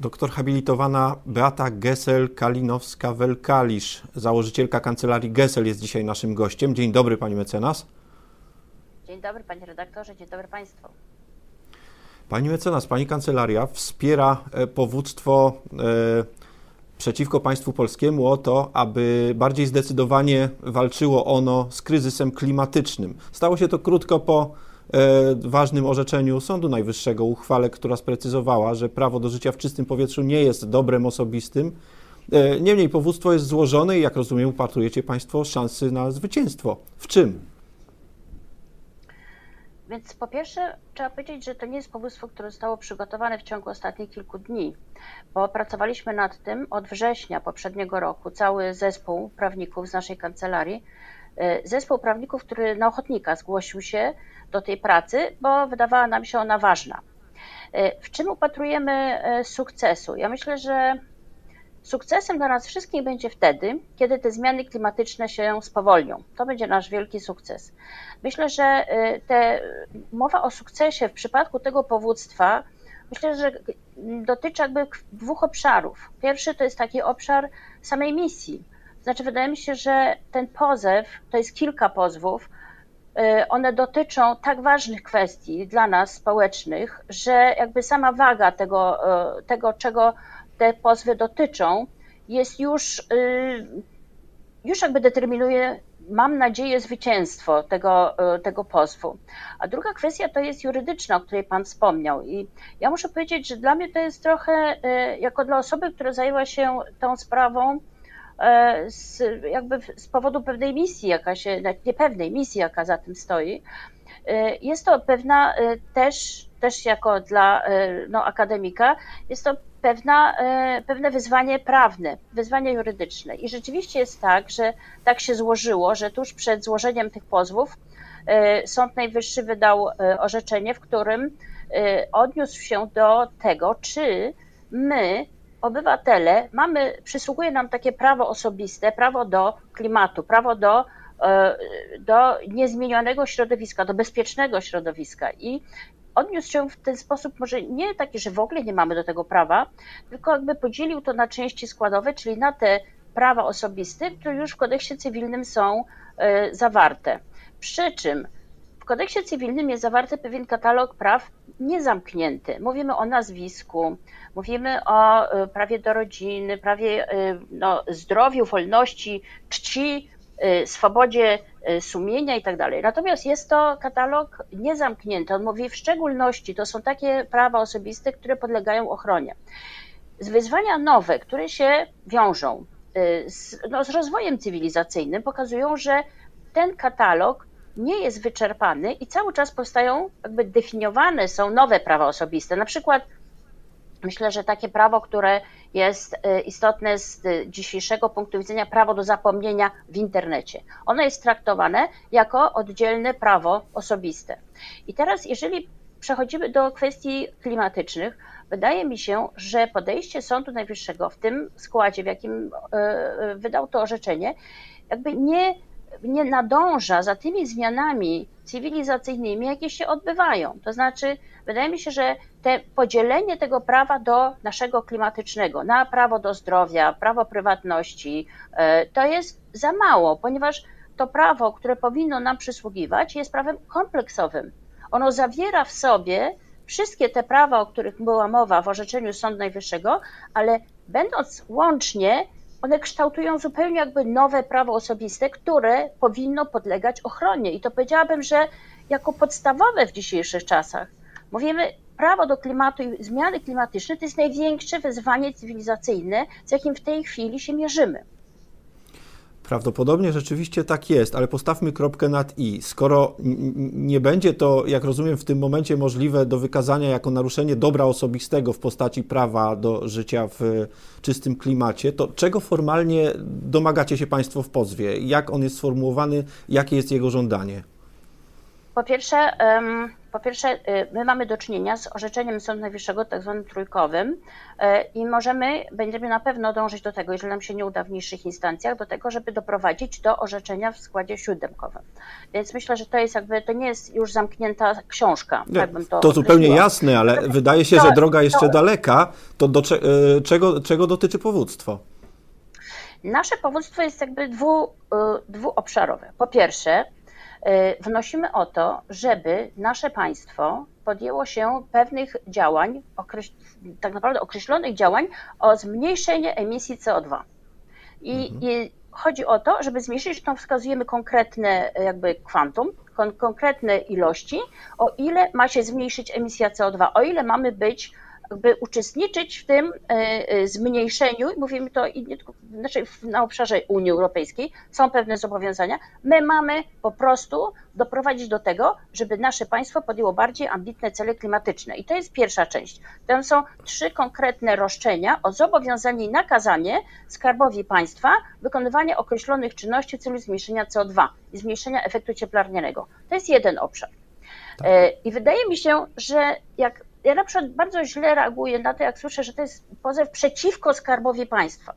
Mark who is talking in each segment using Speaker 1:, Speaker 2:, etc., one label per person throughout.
Speaker 1: Doktor habilitowana Beata Gessel-Kalinowska-Welkalisz, założycielka kancelarii Gessel jest dzisiaj naszym gościem. Dzień dobry pani mecenas.
Speaker 2: Dzień dobry panie redaktorze, dzień dobry państwu.
Speaker 1: Pani mecenas, pani kancelaria wspiera e, powództwo e, przeciwko państwu polskiemu o to, aby bardziej zdecydowanie walczyło ono z kryzysem klimatycznym. Stało się to krótko po ważnym orzeczeniu Sądu Najwyższego, uchwale, która sprecyzowała, że prawo do życia w czystym powietrzu nie jest dobrem osobistym. E, niemniej powództwo jest złożone i jak rozumiem, upatrujecie Państwo szansy na zwycięstwo. W czym?
Speaker 2: Więc po pierwsze trzeba powiedzieć, że to nie jest powództwo, które zostało przygotowane w ciągu ostatnich kilku dni, bo pracowaliśmy nad tym od września poprzedniego roku. Cały zespół prawników z naszej kancelarii, e, zespół prawników, który na ochotnika zgłosił się do tej pracy, bo wydawała nam się ona ważna. E, w czym upatrujemy e, sukcesu? Ja myślę, że sukcesem dla nas wszystkich będzie wtedy, kiedy te zmiany klimatyczne się spowolnią. To będzie nasz wielki sukces. Myślę, że e, te, mowa o sukcesie w przypadku tego powództwa, myślę, że dotyczy jakby dwóch obszarów. Pierwszy to jest taki obszar samej misji. Znaczy, wydaje mi się, że ten pozew, to jest kilka pozwów, Y, one dotyczą tak ważnych kwestii dla nas społecznych, że jakby sama waga tego, y, tego czego te pozwy dotyczą, jest już, y, już jakby determinuje, mam nadzieję, zwycięstwo tego, tego pozwu. A druga kwestia to jest jurydyczna, o której Pan wspomniał. I ja muszę powiedzieć, że dla mnie to jest trochę, jako dla osoby, która zajęła się tą sprawą, z, jakby z powodu pewnej misji, jaka się, niepewnej misji, jaka za tym stoi. E, jest to pewna e, też, też jako dla no, akademika, jest to pewna, pewne wyzwanie prawne, wyzwanie jurydyczne. I rzeczywiście jest tak, że tak się złożyło, że tuż przed złożeniem tych pozwów Sąd Najwyższy wydał orzeczenie, w którym odniósł się do tego, czy my obywatele mamy, przysługuje nam takie prawo osobiste, prawo do klimatu, prawo do, e, do niezmienionego środowiska, do bezpiecznego środowiska. I odniósł się w ten sposób, może nie taki, że w ogóle nie mamy do tego prawa, tylko jakby podzielił to na części składowe, czyli na te prawa osobiste, które już w kodeksie cywilnym są e, zawarte. Przy czym kodeksie cywilnym jest zawarty pewien katalog praw niezamknięty. Mówimy o nazwisku, mówimy o y, prawie do rodziny, prawie y, no, zdrowiu, wolności, czci, y, swobodzie sumienia i tak dalej. Natomiast jest to katalog niezamknięty. On mówi w szczególności, to są takie prawa osobiste, które podlegają ochronie. Wyzwania nowe, które się wiążą z, no, z rozwojem cywilizacyjnym, pokazują, że ten katalog nie jest wyczerpany i cały czas powstają, jakby definiowane są nowe prawa osobiste. Na przykład myślę, że takie prawo, które jest y, istotne z dzisiejszego punktu widzenia, prawo do zapomnienia w internecie. Ono jest traktowane jako oddzielne prawo osobiste. I teraz, jeżeli przechodzimy do kwestii klimatycznych, wydaje mi się, że podejście Sądu Najwyższego w tym składzie, w jakim y, y, wydał to orzeczenie, jakby nie nie nadąża za tymi zmianami cywilizacyjnymi, jakie się odbywają. To znaczy, wydaje mi się, że te podzielenie tego prawa do naszego klimatycznego, na prawo do zdrowia, prawo prywatności, e, to jest za mało, ponieważ to prawo, które powinno nam przysługiwać, jest prawem kompleksowym. Ono zawiera w sobie wszystkie te prawa, o których była mowa w orzeczeniu Sądu Najwyższego, ale będąc łącznie one kształtują zupełnie jakby nowe prawo osobiste, które powinno podlegać ochronie. I to powiedziałabym, że jako podstawowe w dzisiejszych czasach. Mówimy, prawo do klimatu i zmiany klimatyczne to jest największe wyzwanie cywilizacyjne, z jakim w tej chwili się mierzymy.
Speaker 1: Prawdopodobnie rzeczywiście tak jest, ale postawmy kropkę nad i. Skoro nie będzie to, jak rozumiem, w tym momencie możliwe do wykazania jako naruszenie dobra osobistego w postaci prawa do życia w czystym klimacie, to czego formalnie domagacie się Państwo w pozwie? Jak on jest sformułowany? Jakie jest jego żądanie?
Speaker 2: Po pierwsze, po pierwsze, y, my mamy do czynienia z orzeczeniem Sądu Najwyższego, tak zwanym trójkowym, y, i możemy, będziemy na pewno dążyć do tego, jeżeli nam się nie uda w niższych instancjach, do tego, żeby doprowadzić do orzeczenia w składzie siódemkowym. Więc myślę, że to jest jakby, to nie jest już zamknięta książka.
Speaker 1: Nie, tak to, to zupełnie jasne, ale wydaje się, to, że droga jeszcze to, daleka. To do y, czego, czego dotyczy powództwo?
Speaker 2: Nasze powództwo jest jakby dwu, dwuobszarowe. Po pierwsze, E, wnosimy o to, żeby nasze państwo podjęło się pewnych działań, tak naprawdę określonych działań o zmniejszenie emisji CO2. I, mhm. i chodzi o to, żeby zmniejszyć, to wskazujemy konkretne jakby kwantum, kon, konkretne ilości, o ile ma się zmniejszyć emisja CO2, o ile mamy być jakby uczestniczyć w tym e, e, zmniejszeniu, mówimy to i nie tylko znaczy na obszarze Unii Europejskiej, są pewne zobowiązania. My mamy po prostu doprowadzić do tego, żeby nasze państwo podjęło bardziej ambitne cele klimatyczne. I to jest pierwsza część. Tam są trzy konkretne roszczenia o zobowiązanie i nakazanie skarbowi państwa wykonywania określonych czynności w celu zmniejszenia CO2 i zmniejszenia efektu cieplarnianego. To jest jeden obszar. Tak. E, I wydaje mi się, że jak ja na przykład bardzo źle reaguję na to, jak słyszę, że to jest pozew przeciwko skarbowi państwa.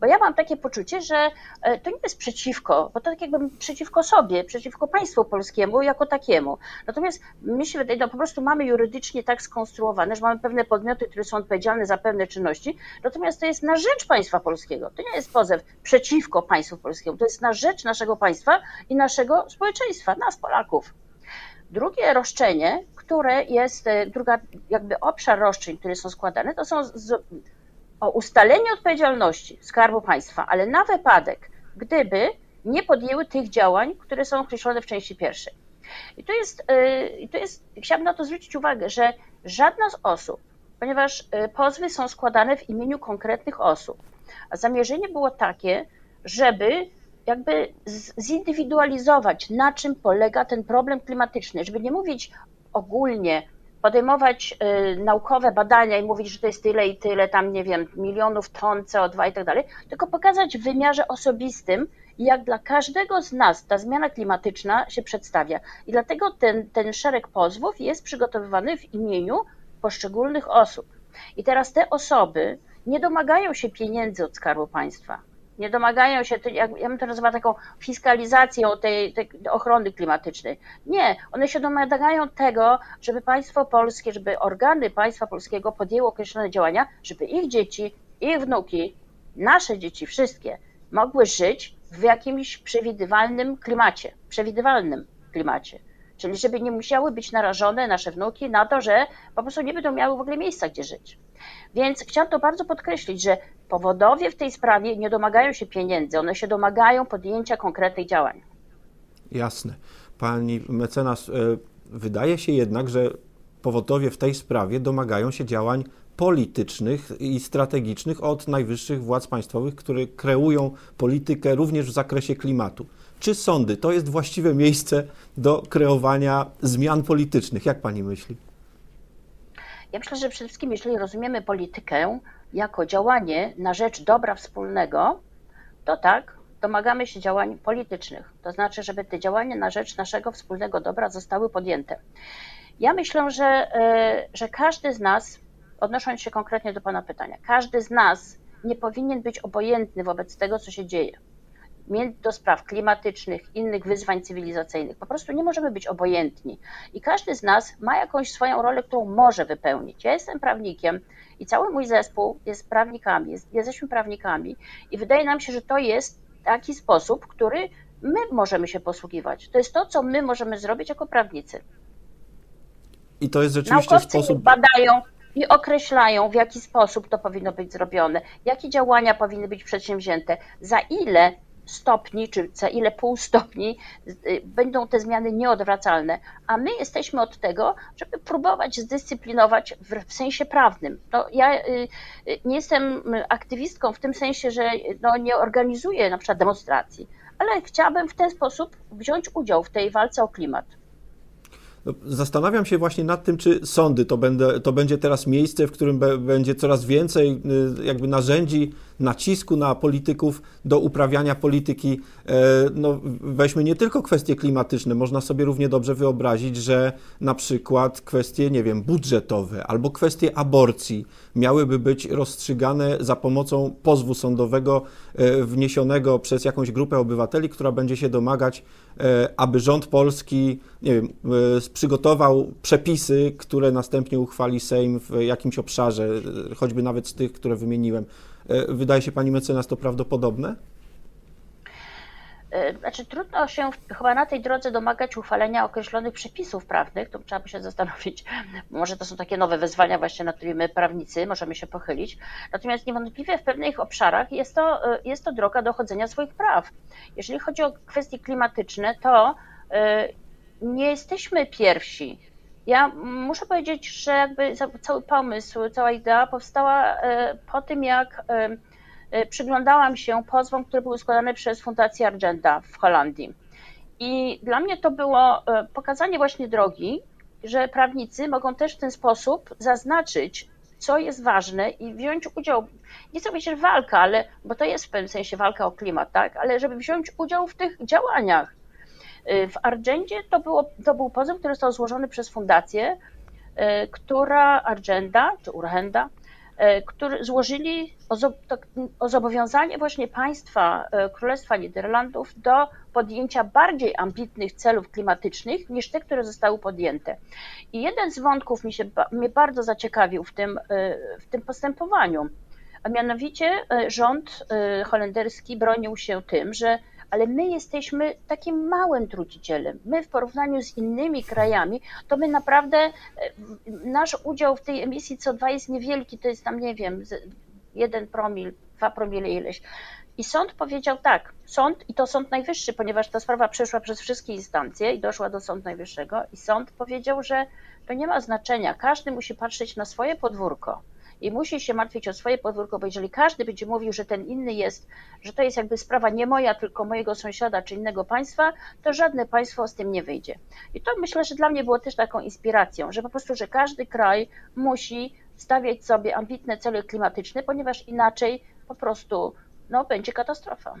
Speaker 2: Bo ja mam takie poczucie, że e, to nie jest przeciwko, bo to tak jakby przeciwko sobie, przeciwko państwu polskiemu jako takiemu. Natomiast mi się wydaje, no po prostu mamy jurydycznie tak skonstruowane, że mamy pewne podmioty, które są odpowiedzialne za pewne czynności, natomiast to jest na rzecz państwa polskiego. To nie jest pozew przeciwko państwu polskiemu, to jest na rzecz naszego państwa i naszego społeczeństwa, nas Polaków. Drugie roszczenie, które jest, e, druga jakby obszar roszczeń, które są składane, to są z, o ustalenie odpowiedzialności Skarbu Państwa, ale na wypadek, gdyby nie podjęły tych działań, które są określone w części pierwszej. I to jest, e, i jest chciałabym na to zwrócić uwagę, że żadna z osób, ponieważ e, pozwy są składane w imieniu konkretnych osób, a zamierzenie było takie, żeby jakby zindywidualizować, na czym polega ten problem klimatyczny, żeby nie mówić ogólnie, podejmować y, naukowe badania i mówić, że to jest tyle i tyle, tam nie wiem, milionów ton CO2 i tak dalej, tylko pokazać w wymiarze osobistym, jak dla każdego z nas ta zmiana klimatyczna się przedstawia. I dlatego ten, ten szereg pozwów jest przygotowywany w imieniu poszczególnych osób. I teraz te osoby nie domagają się pieniędzy od Skarbu Państwa nie domagają się, ja bym to nazywała taką fiskalizacją tej, tej, ochrony klimatycznej. Nie, one się domagają tego, żeby państwo polskie, żeby organy państwa polskiego podjęły określone działania, żeby ich dzieci, ich wnuki, nasze dzieci, wszystkie mogły żyć w jakimś przewidywalnym klimacie, przewidywalnym klimacie. Czyli żeby nie musiały być narażone nasze wnuki na to, że po prostu nie będą miały w ogóle miejsca, gdzie żyć. Więc chciałam to bardzo podkreślić, że powodowie w tej sprawie nie domagają się pieniędzy, one się domagają podjęcia konkretnych działań.
Speaker 1: Jasne. Pani mecenas, e, wydaje się jednak, że powodowie w tej sprawie domagają się działań politycznych i strategicznych od najwyższych władz państwowych, które kreują politykę również w zakresie klimatu. Czy sądy to jest właściwe miejsce do kreowania zmian politycznych? Jak pani myśli?
Speaker 2: Ja myślę, że przede wszystkim, jeżeli rozumiemy politykę jako działanie na rzecz dobra wspólnego, to tak, domagamy się działań politycznych. To znaczy, żeby te działania na rzecz naszego wspólnego dobra zostały podjęte. Ja myślę, że, e, że każdy z nas, odnosząc się konkretnie do Pana pytania, każdy z nas nie powinien być obojętny wobec tego, co się dzieje do spraw klimatycznych, innych wyzwań cywilizacyjnych. Po prostu nie możemy być obojętni. I każdy z nas ma jakąś swoją rolę, którą może wypełnić. Ja jestem prawnikiem i cały mój zespół jest prawnikami, jest, jesteśmy prawnikami i wydaje nam się, że to jest taki sposób, który my możemy się posługiwać. To jest to, co my możemy zrobić jako prawnicy.
Speaker 1: I to jest rzeczywiście Naukowcy sposób.
Speaker 2: badają i określają, w jaki sposób to powinno być zrobione, jakie działania powinny być przedsięwzięte, za ile stopni, czy za ile pół stopni y, będą te zmiany nieodwracalne, a my jesteśmy od tego, żeby próbować zdyscyplinować w, sensie prawnym. No, ja y, y, nie jestem aktywistką w tym sensie, że no, nie organizuję na przykład demonstracji, ale chciałabym w ten sposób wziąć udział w tej walce o klimat.
Speaker 1: No, zastanawiam się właśnie nad tym, czy sądy to, będę, to będzie teraz miejsce, w którym be, będzie coraz więcej jakby narzędzi nacisku na polityków do uprawiania polityki. E, no, weźmy nie tylko kwestie klimatyczne, można sobie równie dobrze wyobrazić, że na przykład kwestie, nie wiem, budżetowe albo kwestie aborcji miałyby być rozstrzygane za pomocą pozwu sądowego e, wniesionego przez jakąś grupę obywateli, która będzie się domagać, e, aby rząd polski nie wiem, przygotował przepisy, które następnie uchwali Sejm w jakimś obszarze, choćby nawet z tych, które wymieniłem. E, wydaje się pani mecenas to prawdopodobne?
Speaker 2: E, znaczy, trudno się chyba na tej drodze domagać uchwalenia określonych przepisów prawnych, to trzeba by się zastanowić. Może to są takie nowe wyzwania, właśnie nad którymi my, prawnicy, możemy się pochylić. Natomiast niewątpliwie w pewnych obszarach jest to, e, jest to droga dochodzenia swoich praw. Jeżeli chodzi o kwestie klimatyczne, to nie jesteśmy pierwsi. Ja muszę powiedzieć, że jakby cały pomysł, cała idea powstała e, po tym, jak e, e, przyglądałam się pozwom, które były składane przez Fundację Argenta w Holandii. I dla mnie to było pokazanie właśnie drogi, że prawnicy mogą też w ten sposób zaznaczyć, co jest ważne i wziąć udział, nie chcę powiedzieć walka, ale, bo to jest w pewnym sensie walka o klimat, tak, ale żeby wziąć udział w tych działaniach. Y, w Argendzie to, było, to był pozew, który został złożony przez fundację, y, która Argenda, czy Urgenda, y, który złożyli tak, o zobowiązanie właśnie państwa Królestwa Niderlandów do podjęcia bardziej ambitnych celów klimatycznych niż te, które zostały podjęte. I jeden z wątków mi się, mnie bardzo zaciekawił w tym, w tym postępowaniu, a mianowicie rząd holenderski bronił się tym, że ale my jesteśmy takim małym trucicielem. My w porównaniu z innymi krajami, to my naprawdę, e, nasz udział w tej emisji CO2 jest niewielki, to jest tam, nie wiem, jeden promil, dwa promile ileś. I sąd powiedział tak, sąd, i to sąd najwyższy, ponieważ ta sprawa przeszła przez wszystkie instancje i doszła do sądu najwyższego, i sąd powiedział, że to nie ma znaczenia, każdy musi patrzeć na swoje podwórko i musi się martwić o swoje podwórko, bo jeżeli każdy będzie mówił, że ten inny jest, że to jest jakby sprawa nie moja, tylko mojego sąsiada czy innego państwa, to żadne państwo z tym nie wyjdzie. I to myślę, że dla mnie było też taką inspiracją, że po prostu, że każdy kraj musi stawiać sobie ambitne cele klimatyczne, ponieważ inaczej po prostu no, będzie katastrofa.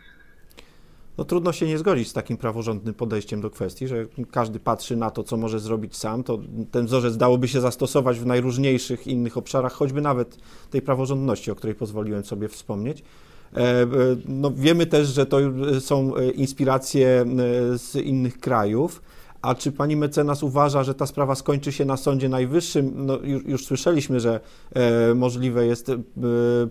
Speaker 1: No trudno się nie zgodzić z takim praworządnym podejściem do kwestii, że każdy patrzy na to, co może zrobić sam. To ten wzorzec dałoby się zastosować w najróżniejszych innych obszarach, choćby nawet tej praworządności, o której pozwoliłem sobie wspomnieć. E, e, no, wiemy też, że to są e, inspiracje z innych krajów. A czy pani mecenas uważa, że ta sprawa skończy się na Sądzie Najwyższym? No, już, już słyszeliśmy, że e, możliwe jest e,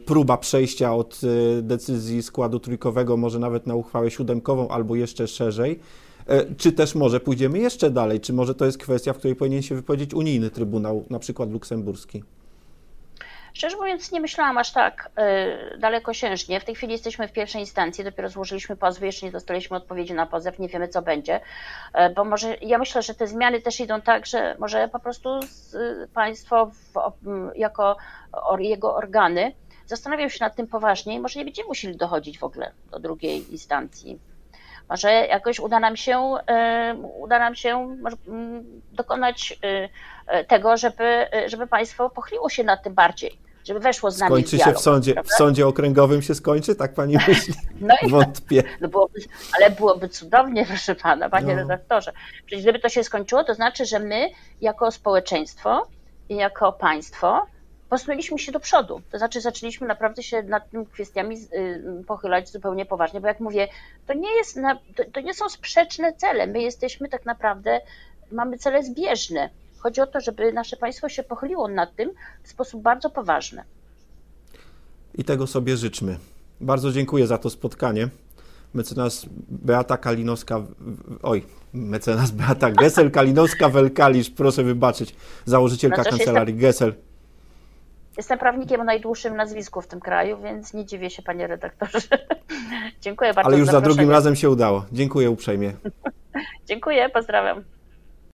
Speaker 1: próba przejścia od e, decyzji składu trójkowego, może nawet na uchwałę siódemkową albo jeszcze szerzej. E, czy też może pójdziemy jeszcze dalej? Czy może to jest kwestia, w której powinien się wypowiedzieć unijny trybunał, na przykład luksemburski?
Speaker 2: Szczerze mówiąc, nie myślałam aż tak y, dalekosiężnie. W tej chwili jesteśmy w pierwszej instancji, dopiero złożyliśmy pozwy, jeszcze nie dostaliśmy odpowiedzi na pozew, nie wiemy co będzie, y, bo może ja myślę, że te zmiany też idą tak, że może po prostu państwo w, jako jego organy zastanawiają się nad tym poważnie i może nie będziemy musieli dochodzić w ogóle do drugiej instancji. Może jakoś uda nam się, y, uda nam się dokonać tego, żeby, żeby państwo pochyliło się nad tym bardziej żeby weszło z nami
Speaker 1: Skończy dialog, się w sądzie, w sądzie okręgowym się skończy, tak pani myśli? No i, Wątpię.
Speaker 2: No byłoby, ale byłoby cudownie, proszę pana, panie no. redaktorze. Przecież gdyby to się skończyło, to znaczy, że my jako społeczeństwo i jako państwo posunęliśmy się do przodu. To znaczy zaczęliśmy naprawdę się nad tymi kwestiami y, pochylać zupełnie poważnie, bo jak mówię, to nie, jest to, to nie są sprzeczne cele. My jesteśmy tak naprawdę, mamy cele zbieżne. Chodzi o to, żeby nasze państwo się pochyliło nad tym w sposób bardzo poważny.
Speaker 1: I tego sobie życzmy. Bardzo dziękuję za to spotkanie. Mecenas Beata Kalinowska, oj, mecenas Beata Gesel Kalinowska-Welkalisz, proszę wybaczyć, założycielka znaczy, kancelarii jestem, Gesel.
Speaker 2: Jestem prawnikiem o najdłuższym nazwisku w tym kraju, więc nie dziwię się, panie redaktorze. Dziękuję bardzo.
Speaker 1: Ale już za, za drugim razem się udało. Dziękuję uprzejmie.
Speaker 2: Dziękuję, pozdrawiam.